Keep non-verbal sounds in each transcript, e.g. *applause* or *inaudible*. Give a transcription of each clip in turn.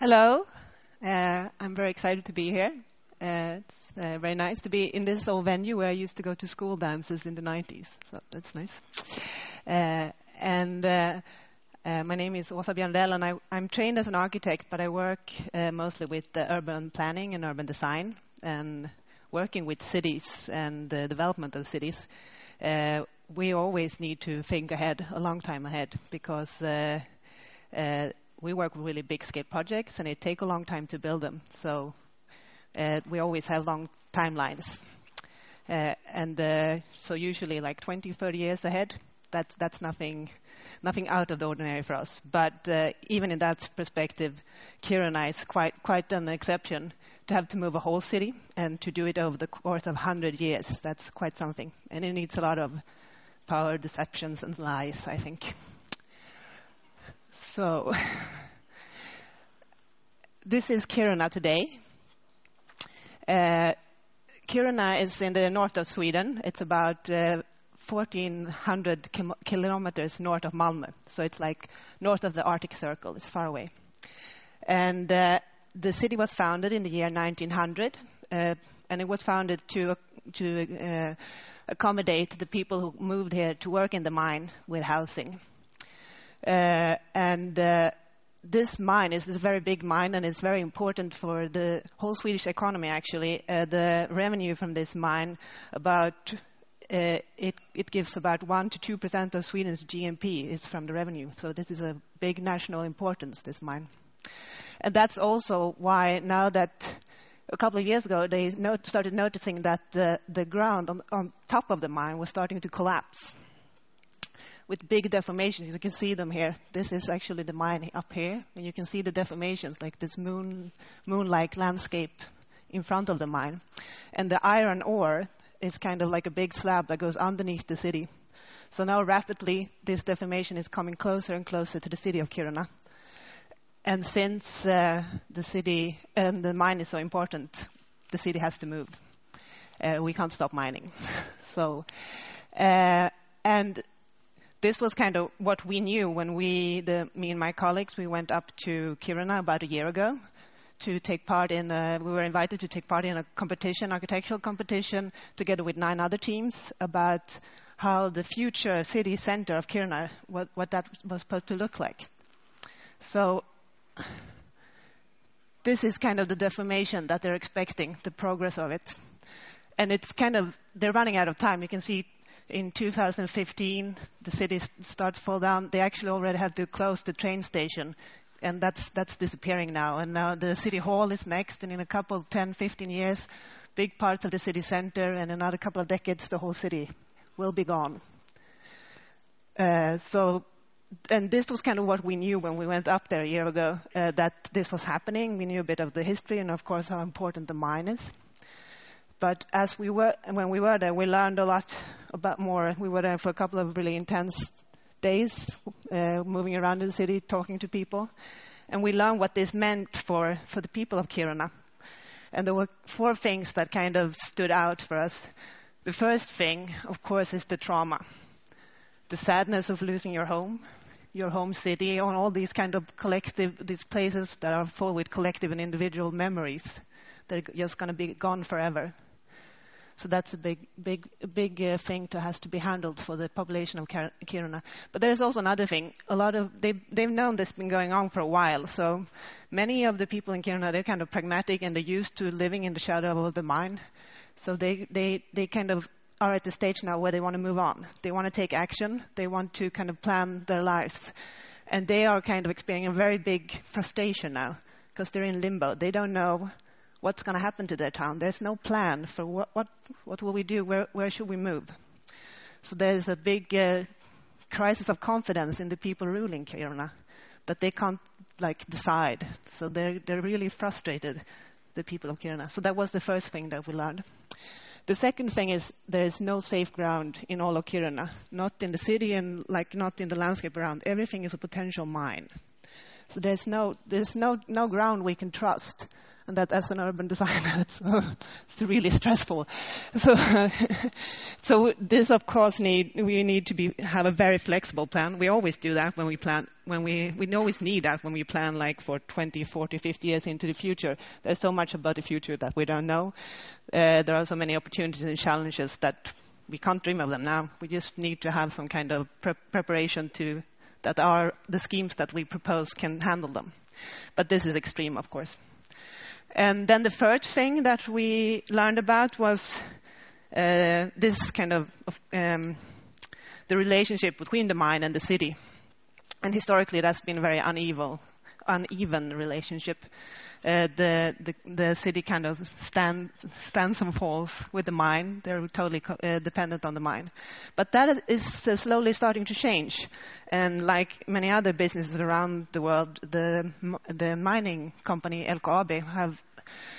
Hello. Uh, I'm very excited to be here. Uh, it's uh, very nice to be in this old venue where I used to go to school dances in the 90s. So that's nice. Uh, and uh, uh, my name is Åsa Bjerndell, and I, am trained as an architect, but I work mostly with urban planning and urban design, and working with cities and the development of cities. we always need to think ahead, a long time ahead, because we work with really big scale projects, and it takes a long time to build them. So uh, we always have long timelines. Uh, and uh, so usually like 20, 30 years ahead, that's, that's nothing, nothing out of the ordinary for us. But uh, even in that perspective, Kiruna is quite, quite an exception to have to move a whole city and to do it over the course of 100 years. That's quite something. And it needs a lot of power, deceptions, and lies, I think. So, *laughs* this is Kiruna today. Uh, Kiruna is in the north of Sweden. It's about uh, 1,400 kim- kilometers north of Malmö. So it's like north of the Arctic Circle. It's far away. And uh, the city was founded in the year 1900, uh, and it was founded to to uh, accommodate the people who moved here to work in the mine with housing. Uh, and uh, this mine is, is, a very big mine and it's very important for the whole Swedish economy actually. Uh, the revenue from this mine about uh, it, it, gives about 1 to 2 percent of Sweden's GNP is from the revenue. So this is a big national importance, this mine. And that's also why now that a couple of years ago they not started noticing that the, the ground on, on top of the mine was starting to collapse with big deformations. You can see them here. This is actually the mine up here, and you can see the deformations, like this moon, moon-like landscape in front of the mine. And the iron ore is kind of like a big slab that goes underneath the city. So now rapidly, this deformation is coming closer and closer to the city of Kiruna. And since uh, the city and the mine is so important, the city has to move. Uh, we can't stop mining. *laughs* so, uh, and this was kind of what we knew when we, the, me and my colleagues, we went up to Kiruna about a year ago to take part in. A, we were invited to take part in a competition, architectural competition, together with nine other teams about how the future city center of Kiruna, what, what that was supposed to look like. So this is kind of the deformation that they're expecting, the progress of it. And it's kind of, they're running out of time. You can see in 2015, the city starts to fall down. They actually already had to close the train station, and that's that's disappearing now. And now the city hall is next, and in a couple, 10, 15 years, big parts of the city center, and another couple of decades, the whole city will be gone. Uh, so, and this was kind of what we knew when we went up there a year ago, uh, that this was happening. We knew a bit of the history, and of course how important the mine is. But as we were, when we were there, we learned a lot about more. We were there for a couple of really intense days, uh, moving around in the city, talking to people, and we learned what this meant for for the people of Kiruna. And there were four things that kind of stood out for us. The first thing, of course, is the trauma, the sadness of losing your home, your home city, and all these kind of collective, these places that are full with collective and individual memories. They're just going to be gone forever. So that's a big, big, big uh, thing that has to be handled for the population of Kiruna. But there's also another thing. A lot of they they've known this has been going on for a while. So many of the people in Kiruna they're kind of pragmatic and they're used to living in the shadow of the mine. So they they they kind of are at the stage now where they want to move on. They want to take action. They want to kind of plan their lives. And they are kind of experiencing a very big frustration now because they're in limbo. They don't know what's going to happen to their town. There's no plan for what, what, what will we do? Where, where should we move? So there's a big uh, crisis of confidence in the people ruling Kiruna that they can't like decide. So they're, they're really frustrated, the people of Kiruna. So that was the first thing that we learned. The second thing is there is no safe ground in all of Kiruna, not in the city and like not in the landscape around. Everything is a potential mine. So there's no there's no no ground we can trust and that as an urban designer, *laughs* it's, it's really stressful. So, *laughs* so this of course need we need to be have a very flexible plan. We always do that when we plan. When we we always need that when we plan like for 20, 40, 50 years into the future. There's so much about the future that we don't know. Uh, there are so many opportunities and challenges that we can't dream of them now. We just need to have some kind of pre- preparation to that our the schemes that we propose can handle them. But this is extreme, of course. And then the third thing that we learned about was uh, this kind of, um, the relationship between the mine and the city. And historically, that's been very uneven, uneven relationship. Uh, the, the, the city kind of stand, stands and falls with the mine. They're totally uh, dependent on the mine. But that is uh, slowly starting to change. And like many other businesses around the world, the the mining company LKAB have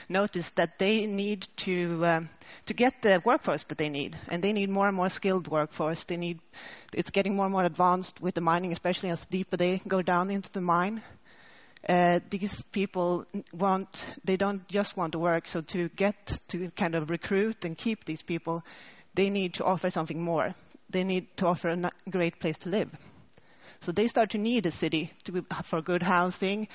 noticed that they need to um, to get the workforce that they need, and they need more and more skilled workforce. They need it's getting more and more advanced with the mining, especially as deeper they go down into the mine uh, these people want, they don't just want to work. So to get to kind of recruit and keep these people, they need to offer something more. They need to offer a great place to live. So they start to need a city to, for good housing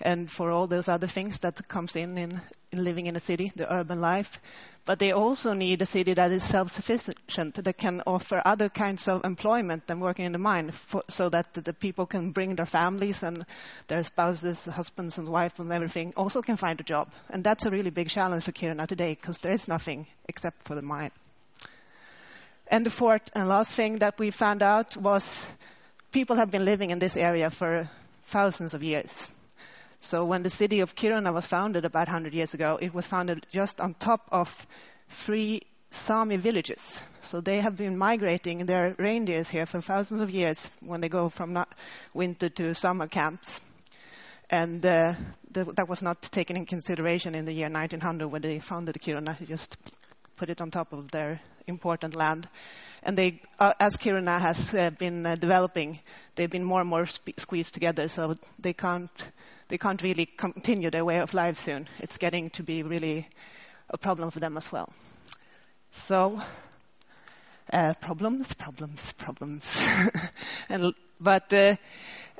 and for all those other things that comes in, in in living in a city, the urban life. But they also need a city that is self-sufficient, that can offer other kinds of employment than working in the mine, for, so that the people can bring their families and their spouses, husbands and wives and everything, also can find a job. And that's a really big challenge for Kiruna today, because there is nothing except for the mine. And the fourth and last thing that we found out was people have been living in this area for thousands of years. So when the city of Kiruna was founded about 100 years ago, it was founded just on top of three Sami villages. So they have been migrating their reindeers here for thousands of years when they go from winter to summer camps. And uh, the, that was not taken in consideration in the year 1900 when they founded Kiruna. They just put it on top of their important land. And they, uh, as Kiruna has uh, been uh, developing, they've been more and more squeezed together, so they can't they can't really continue their way of life soon. It's getting to be really a problem for them as well. So, uh, problems, problems, problems. *laughs* and, but uh,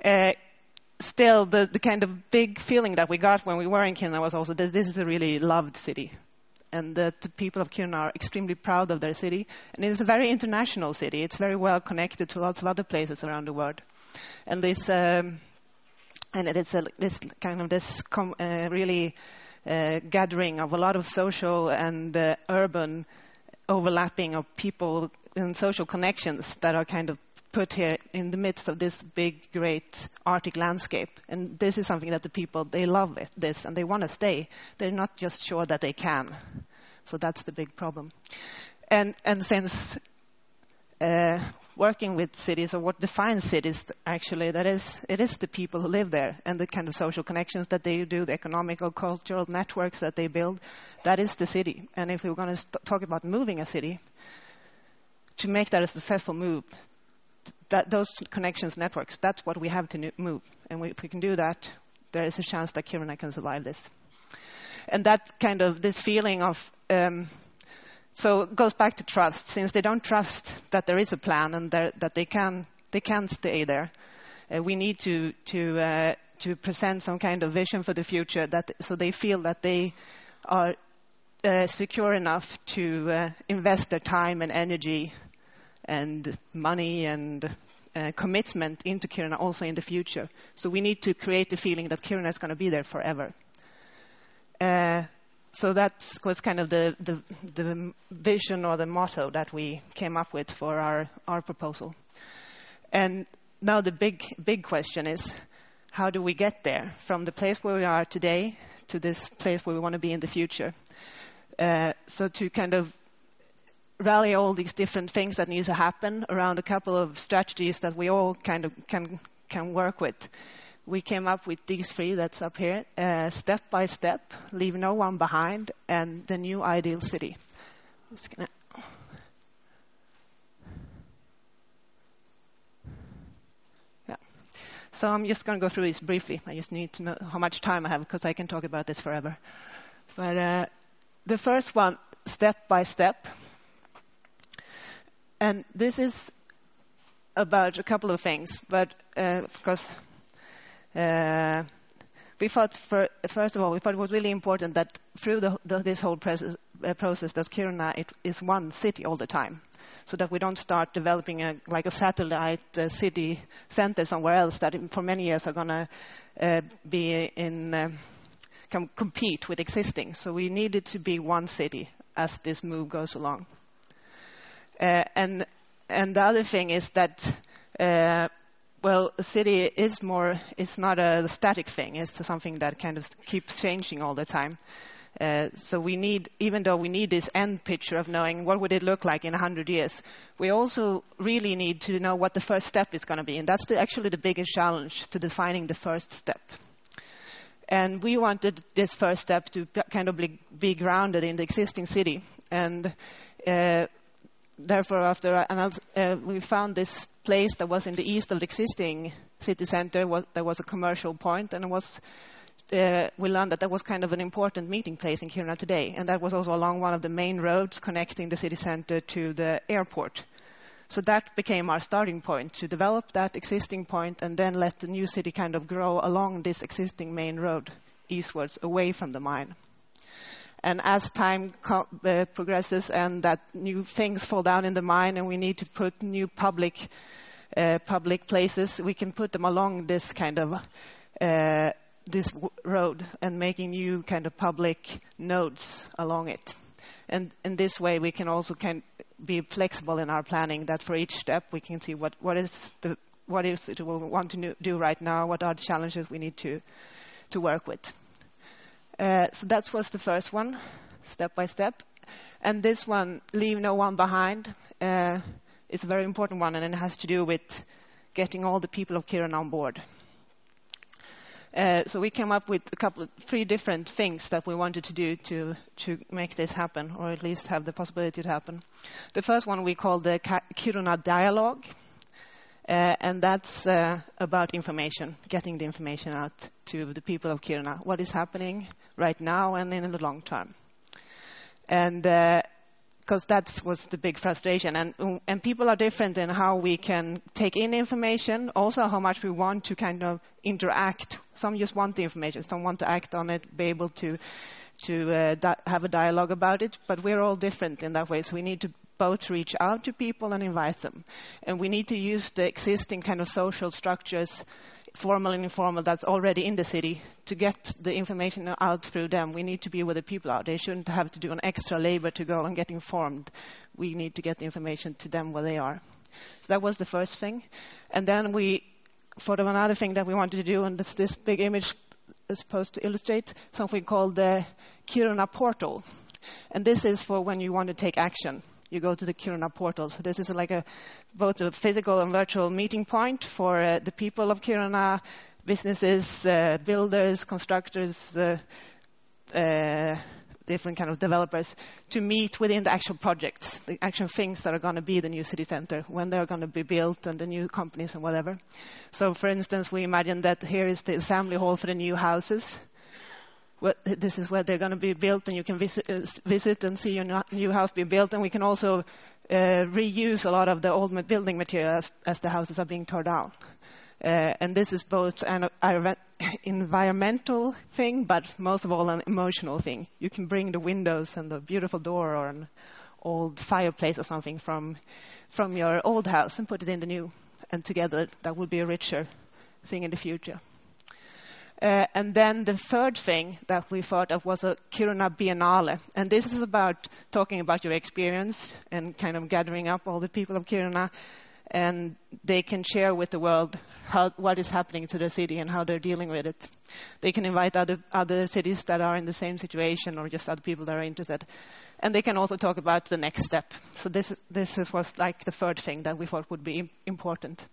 uh, still, the, the kind of big feeling that we got when we were in Kiruna was also that this is a really loved city. And that the people of Kiruna are extremely proud of their city. And it's a very international city. It's very well connected to lots of other places around the world. And this um, and it is a, this kind of this com, uh, really uh, gathering of a lot of social and uh, urban overlapping of people and social connections that are kind of put here in the midst of this big, great Arctic landscape. And this is something that the people, they love it, this, and they want to stay. They're not just sure that they can. So that's the big problem. And, and since uh, working with cities or what defines cities actually that is it is the people who live there and the kind of social connections that they do the economical cultural networks that they build. That is the city. And if we're going to talk about moving a city to make that a successful move that those connections networks that's what we have to move. And we, if we can do that there is a chance that Kiruna can survive this. And that kind of this feeling of um, so it goes back to trust. Since they don't trust that there is a plan and that they can they can stay there, uh, we need to to uh, to present some kind of vision for the future that so they feel that they are uh, secure enough to uh, invest their time and energy and money and uh, commitment into Kiruna also in the future. So we need to create the feeling that Kiruna is going to be there forever. So that was kind of the, the, the, vision or the motto that we came up with for our, our proposal. And now the big, big question is, how do we get there from the place where we are today to this place where we want to be in the future? Uh, so to kind of rally all these different things that need to happen around a couple of strategies that we all kind of can, can work with we came up with these three that's up here, uh, step by step, leave no one behind, and the new ideal city. Yeah. So I'm just going to go through this briefly. I just need to know how much time I have because I can talk about this forever. But uh, the first one, step by step. And this is about a couple of things, but uh, of course, uh, we thought, for, first of all, we thought it was really important that through the, the, this whole process, uh, process, that Kiruna it is one city all the time, so that we don't start developing a, like a satellite uh, city center somewhere else that for many years are going to uh, be in uh, compete with existing. So we needed to be one city as this move goes along. Uh, and and the other thing is that uh, well, a city is more, it's not a static thing. It's something that kind of keeps changing all the time. Uh, so we need, even though we need this end picture of knowing what would it look like in 100 years, we also really need to know what the first step is going to be. And that's the, actually the biggest challenge to defining the first step. And we wanted this first step to kind of be, be grounded in the existing city. And uh, therefore, after uh, we found this place that was in the east of the existing city center, was, there was a commercial point, and was uh, we learned that that was kind of an important meeting place in Kiruna today, and that was also along one of the main roads connecting the city center to the airport. So that became our starting point to develop that existing point and then let the new city kind of grow along this existing main road eastwards away from the mine. And as time co- uh, progresses and that new things fall down in the mine and we need to put new public uh, public places, we can put them along this kind of uh, this w- road and making new kind of public nodes along it. And in this way, we can also can be flexible in our planning. That for each step, we can see what what is the what is it we want to do right now, what are the challenges we need to to work with. Uh, so that was the first one, step by step. And this one, leave no one behind, uh, is a very important one, and it has to do with getting all the people of Kiruna on board. Uh, so we came up with a couple three different things that we wanted to do to to make this happen, or at least have the possibility to happen. The first one we called the Kiruna Dialogue, uh, and that's uh, about information, getting the information out to the people of Kiruna. What is happening? Right now and in the long term. And because uh, that was the big frustration. And, and people are different in how we can take in information, also how much we want to kind of interact. Some just want the information, some want to act on it, be able to to uh, di- have a dialogue about it. But we're all different in that way, so we need to both reach out to people and invite them. And we need to use the existing kind of social structures formal and informal that's already in the city to get the information out through them. We need to be where the people are. They shouldn't have to do an extra labor to go and get informed. We need to get the information to them where they are. So that was the first thing. And then we thought of another thing that we wanted to do, and this, this big image is supposed to illustrate something called the Kiruna portal. And this is for when you want to take action you go to the Kiruna portal. So this is like a both a physical and virtual meeting point for uh, the people of Kiruna, businesses, uh, builders, constructors, uh, uh different kind of developers to meet within the actual projects, the actual things that are going to be the new city center, when they're going to be built and the new companies and whatever. So for instance, we imagine that here is the assembly hall for the new houses this is where they're going to be built, and you can visit, uh, visit and see your new house being built. And we can also uh, reuse a lot of the old building material as, as the houses are being torn down. Uh, and this is both an *laughs* environmental thing, but most of all an emotional thing. You can bring the windows and the beautiful door or an old fireplace or something from from your old house and put it in the new, and together that will be a richer thing in the future. Uh, and then the third thing that we thought of was a Kiruna Biennale. And this is about talking about your experience and kind of gathering up all the people of Kiruna. And they can share with the world how, what is happening to the city and how they're dealing with it. They can invite other, other cities that are in the same situation or just other people that are interested. And they can also talk about the next step. So this, this was like the third thing that we thought would be important.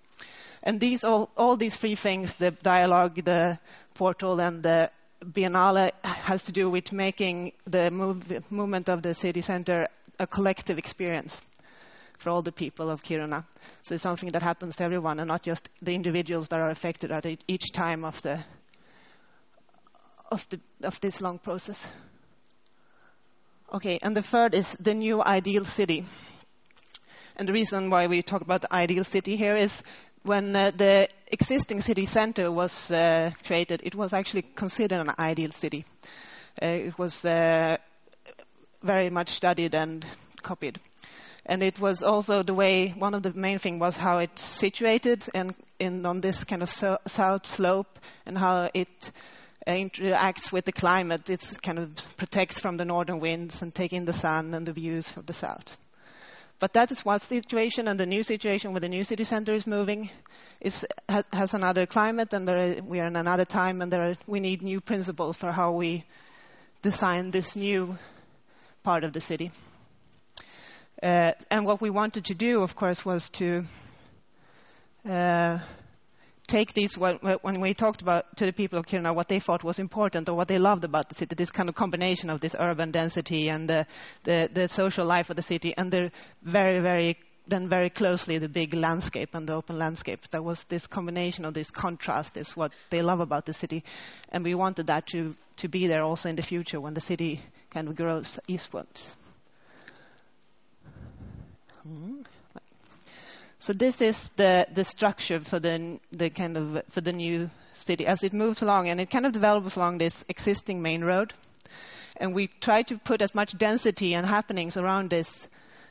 And these all, all these three things, the dialogue, the portal, and the Biennale, has to do with making the move, movement of the city center a collective experience. for all the people of Kiruna. So it's something that happens to everyone and not just the individuals that are affected at each time of the of the of this long process. Okay, and the third is the new ideal city. And the reason why we talk about the ideal city here is when uh, the existing city center was uh, created, it was actually considered an ideal city. Uh, it was uh, very much studied and copied. And it was also the way, one of the main things was how it's situated and on this kind of so, south slope and how it uh, interacts with the climate. It kind of protects from the northern winds and taking the sun and the views of the south. But that is one situation, and the new situation where the new city center is moving is, has another climate, and are, we are in another time, and are, we need new principles for how we design this new part of the city. Uh, and what we wanted to do, of course, was to uh, take these, when we talked about to the people of Kiruna what they thought was important or what they loved about the city, this kind of combination of this urban density and the, the, the social life of the city, and the very, very then very closely the big landscape and the open landscape. There was this combination of this contrast is what they love about the city. And we wanted that to, to be there also in the future when the city kind of grows eastwards. Hmm. So this is the, the structure for the, the kind of for the new city as it moves along, and it kind of develops along this existing main road. And we try to put as much density and happenings around this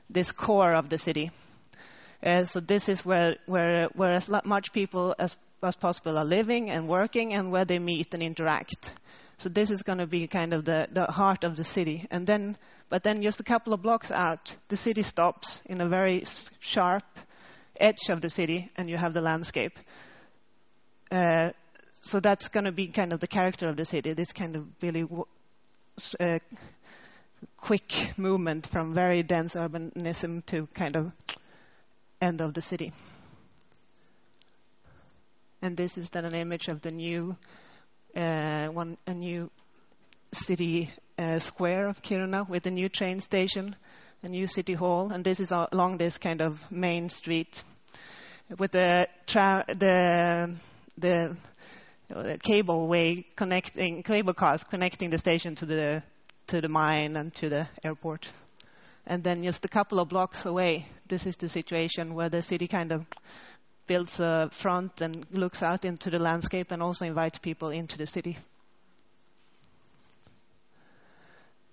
this core of the city. Uh, so this is where where where as much people as as possible are living and working, and where they meet and interact. So this is going to be kind of the, the heart of the city. And then, but then just a couple of blocks out, the city stops in a very sharp edge of the city and you have the landscape. Uh, so that's going to be kind of the character of the city, this kind of really uh, quick movement from very dense urbanism to kind of end of the city. And this is then an image of the new uh, one, a new city uh, square of Kiruna with a new train station a new city hall, and this is along this kind of main street with the tra- the the, the cable way connecting cable cars connecting the station to the to the mine and to the airport. And then just a couple of blocks away, this is the situation where the city kind of builds a front and looks out into the landscape and also invites people into the city.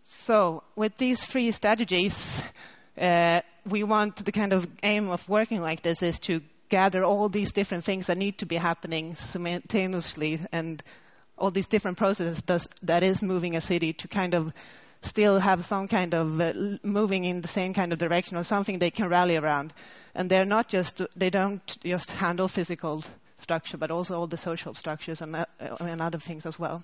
So with these three strategies, uh, we want the kind of aim of working like this is to gather all these different things that need to be happening simultaneously and all these different processes does, that is moving a city to kind of still have some kind of uh, moving in the same kind of direction or something they can rally around. And they're not just, they don't just handle physical structure, but also all the social structures and, uh, and other things as well.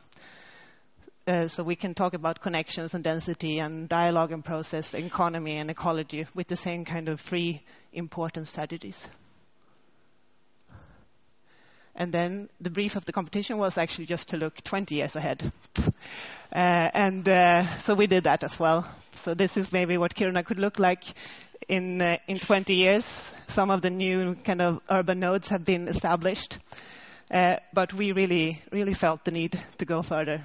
Uh, so we can talk about connections and density and dialogue and process, economy and ecology with the same kind of three important strategies. And then the brief of the competition was actually just to look 20 years ahead. *laughs* uh, and uh, so we did that as well. So this is maybe what Kiruna could look like in uh, in 20 years. Some of the new kind of urban nodes have been established, uh, but we really really felt the need to go further.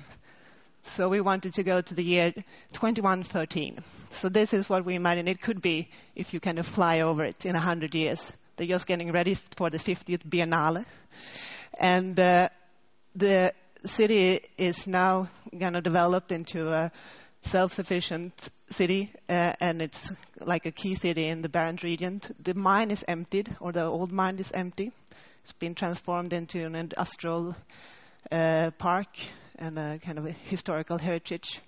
So we wanted to go to the year 2113. So this is what we imagine it could be if you kind of fly over it in 100 years. They're just getting ready for the 50th Biennale. And uh, the city is now going to develop into a self-sufficient city, uh, and it's like a key city in the Barents region. The mine is emptied, or the old mine is empty. It's been transformed into an industrial uh, park and a kind of a historical heritage.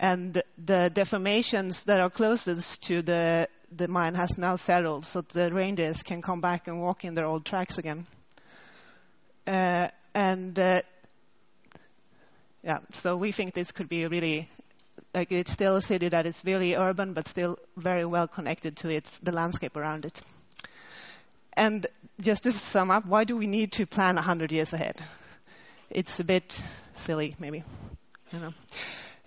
And the deformations that are closest to the, the mine has now settled, so the reindeers can come back and walk in their old tracks again. Uh, and uh, yeah, so we think this could be really like it's still a city that is really urban, but still very well connected to its the landscape around it. And just to sum up, why do we need to plan 100 years ahead? it's a bit silly, maybe. You know.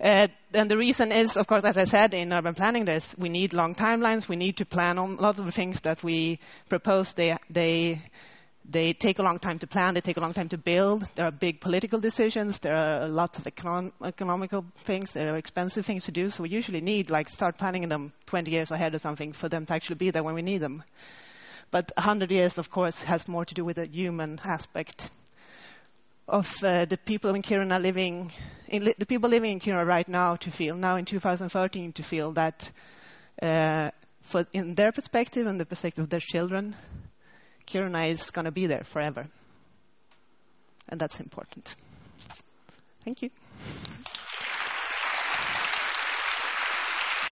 Uh, and the reason is, of course, as I said, in urban planning, there's, we need long timelines. We need to plan on lots of the things that we propose. They, they, they take a long time to plan. They take a long time to build. There are big political decisions. There are lots of econ- economical things. There are expensive things to do. So we usually need, like, start planning them 20 years ahead or something for them to actually be there when we need them. But 100 years, of course, has more to do with the human aspect of uh, the people in Kiruna living, in li- the people living in Kiruna right now to feel, now in 2013, to feel that uh, for, in their perspective and the perspective of their children, Kiruna is going to be there forever. And that's important. Thank you.